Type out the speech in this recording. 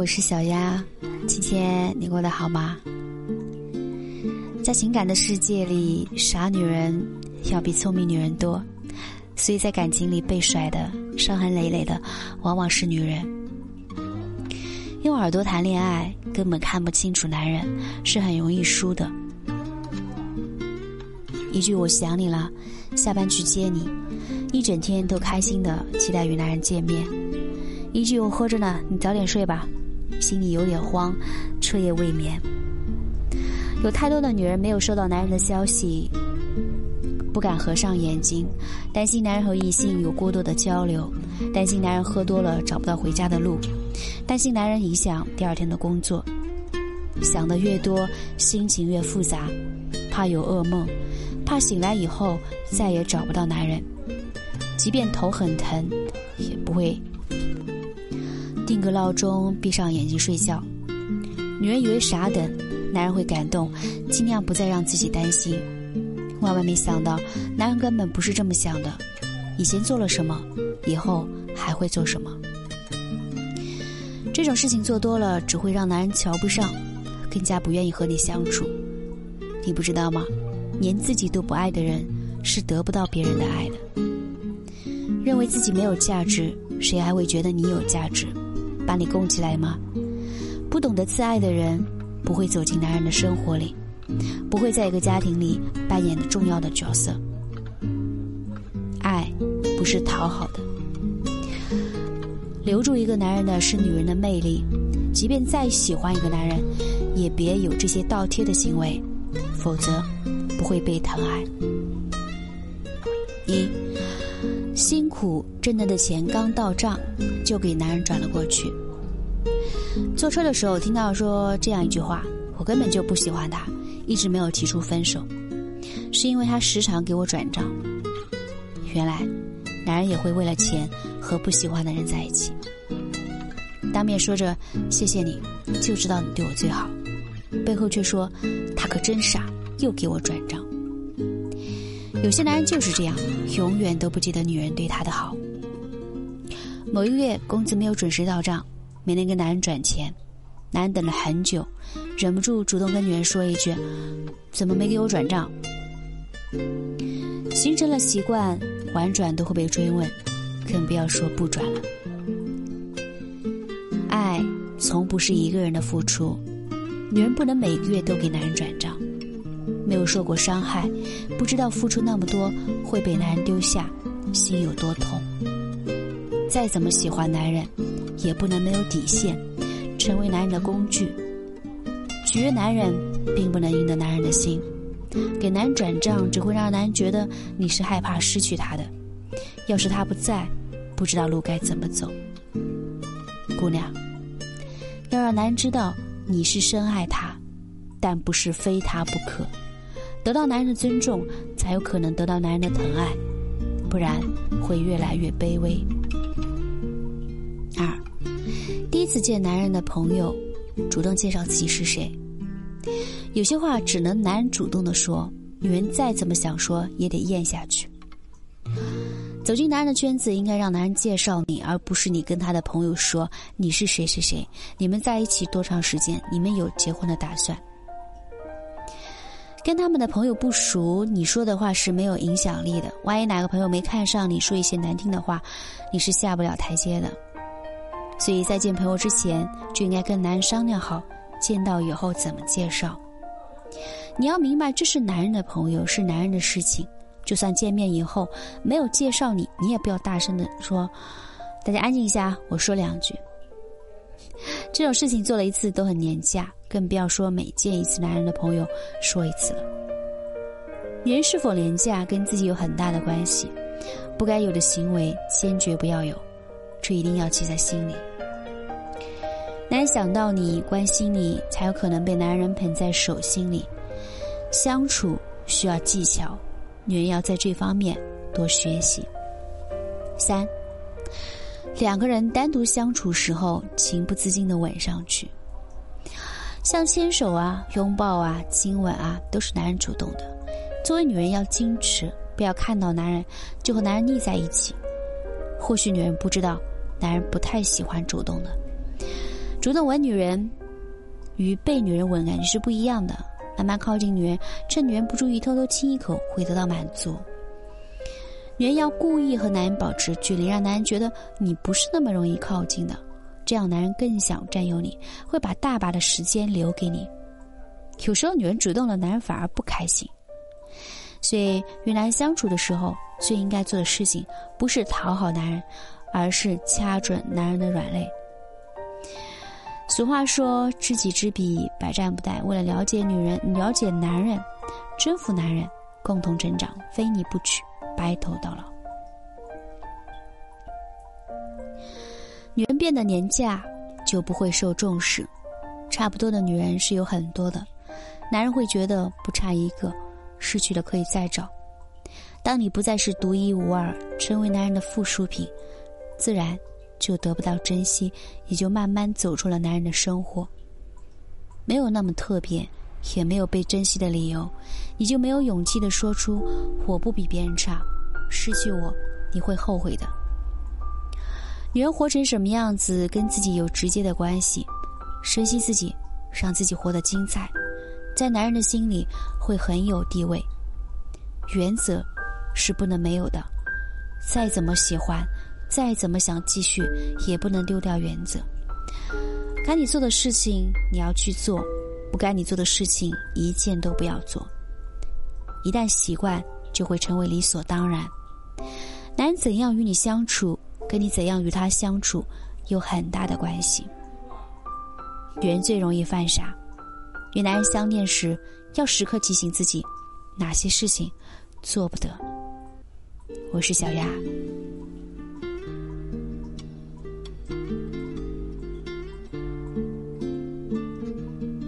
我是小丫，今天你过得好吗？在情感的世界里，傻女人要比聪明女人多，所以在感情里被甩的、伤痕累累的，往往是女人。用耳朵谈恋爱，根本看不清楚男人，是很容易输的。一句“我想你了”，下班去接你，一整天都开心的期待与男人见面。一句“我喝着呢，你早点睡吧”。心里有点慌，彻夜未眠。有太多的女人没有收到男人的消息，不敢合上眼睛，担心男人和异性有过多的交流，担心男人喝多了找不到回家的路，担心男人影响第二天的工作。想的越多，心情越复杂，怕有噩梦，怕醒来以后再也找不到男人，即便头很疼，也不会。定个闹钟，闭上眼睛睡觉。女人以为傻等，男人会感动，尽量不再让自己担心。万万没想到，男人根本不是这么想的。以前做了什么，以后还会做什么。这种事情做多了，只会让男人瞧不上，更加不愿意和你相处。你不知道吗？连自己都不爱的人，是得不到别人的爱的。认为自己没有价值，谁还会觉得你有价值？把你供起来吗？不懂得自爱的人，不会走进男人的生活里，不会在一个家庭里扮演重要的角色。爱不是讨好的，留住一个男人的是女人的魅力。即便再喜欢一个男人，也别有这些倒贴的行为，否则不会被疼爱。一。辛苦挣来的钱刚到账，就给男人转了过去。坐车的时候听到说这样一句话，我根本就不喜欢他，一直没有提出分手，是因为他时常给我转账。原来，男人也会为了钱和不喜欢的人在一起。当面说着谢谢你，就知道你对我最好，背后却说他可真傻，又给我转账。有些男人就是这样，永远都不记得女人对他的好。某一个月工资没有准时到账，没能跟男人转钱，男人等了很久，忍不住主动跟女人说一句：“怎么没给我转账？”形成了习惯，婉转都会被追问，更不要说不转了。爱从不是一个人的付出，女人不能每个月都给男人转账。没有受过伤害，不知道付出那么多会被男人丢下，心有多痛。再怎么喜欢男人，也不能没有底线，成为男人的工具。取悦男人，并不能赢得男人的心。给男人转账，只会让男人觉得你是害怕失去他的。要是他不在，不知道路该怎么走。姑娘，要让男人知道你是深爱他，但不是非他不可。得到男人的尊重，才有可能得到男人的疼爱，不然会越来越卑微。二，第一次见男人的朋友，主动介绍自己是谁。有些话只能男人主动的说，女人再怎么想说也得咽下去。走进男人的圈子，应该让男人介绍你，而不是你跟他的朋友说你是谁谁谁，你们在一起多长时间，你们有结婚的打算。跟他们的朋友不熟，你说的话是没有影响力的。万一哪个朋友没看上你，说一些难听的话，你是下不了台阶的。所以在见朋友之前，就应该跟男人商量好，见到以后怎么介绍。你要明白，这是男人的朋友，是男人的事情。就算见面以后没有介绍你，你也不要大声的说：“大家安静一下，我说两句。”这种事情做了一次都很廉价。更不要说每见一次男人的朋友说一次了。女人是否廉价跟自己有很大的关系，不该有的行为坚决不要有，这一定要记在心里。男人想到你关心你，才有可能被男人捧在手心里。相处需要技巧，女人要在这方面多学习。三，两个人单独相处时候，情不自禁的吻上去。像牵手啊、拥抱啊、亲吻啊，都是男人主动的。作为女人要矜持，不要看到男人就和男人腻在一起。或许女人不知道，男人不太喜欢主动的，主动吻女人与被女人吻感觉是不一样的。慢慢靠近女人，趁女人不注意偷偷亲一口，会得到满足。女人要故意和男人保持距离，让男人觉得你不是那么容易靠近的，这样男人更想占有你，会把大把的时间留给你。有时候女人主动了，男人反而不开心。所以与男人相处的时候，最应该做的事情不是讨好男人，而是掐准男人的软肋。俗话说：“知己知彼，百战不殆。”为了了解女人、了解男人、征服男人，共同成长，非你不娶，白头到老。女人变得廉价，就不会受重视。差不多的女人是有很多的，男人会觉得不差一个，失去了可以再找。当你不再是独一无二，成为男人的附属品，自然。就得不到珍惜，也就慢慢走出了男人的生活。没有那么特别，也没有被珍惜的理由，你就没有勇气的说出“我不比别人差”。失去我，你会后悔的。女人活成什么样子，跟自己有直接的关系。珍惜自己，让自己活得精彩，在男人的心里会很有地位。原则是不能没有的，再怎么喜欢。再怎么想继续，也不能丢掉原则。该你做的事情你要去做，不该你做的事情一件都不要做。一旦习惯，就会成为理所当然。男人怎样与你相处，跟你怎样与他相处有很大的关系。女人最容易犯傻，与男人相恋时，要时刻提醒自己哪些事情做不得。我是小丫。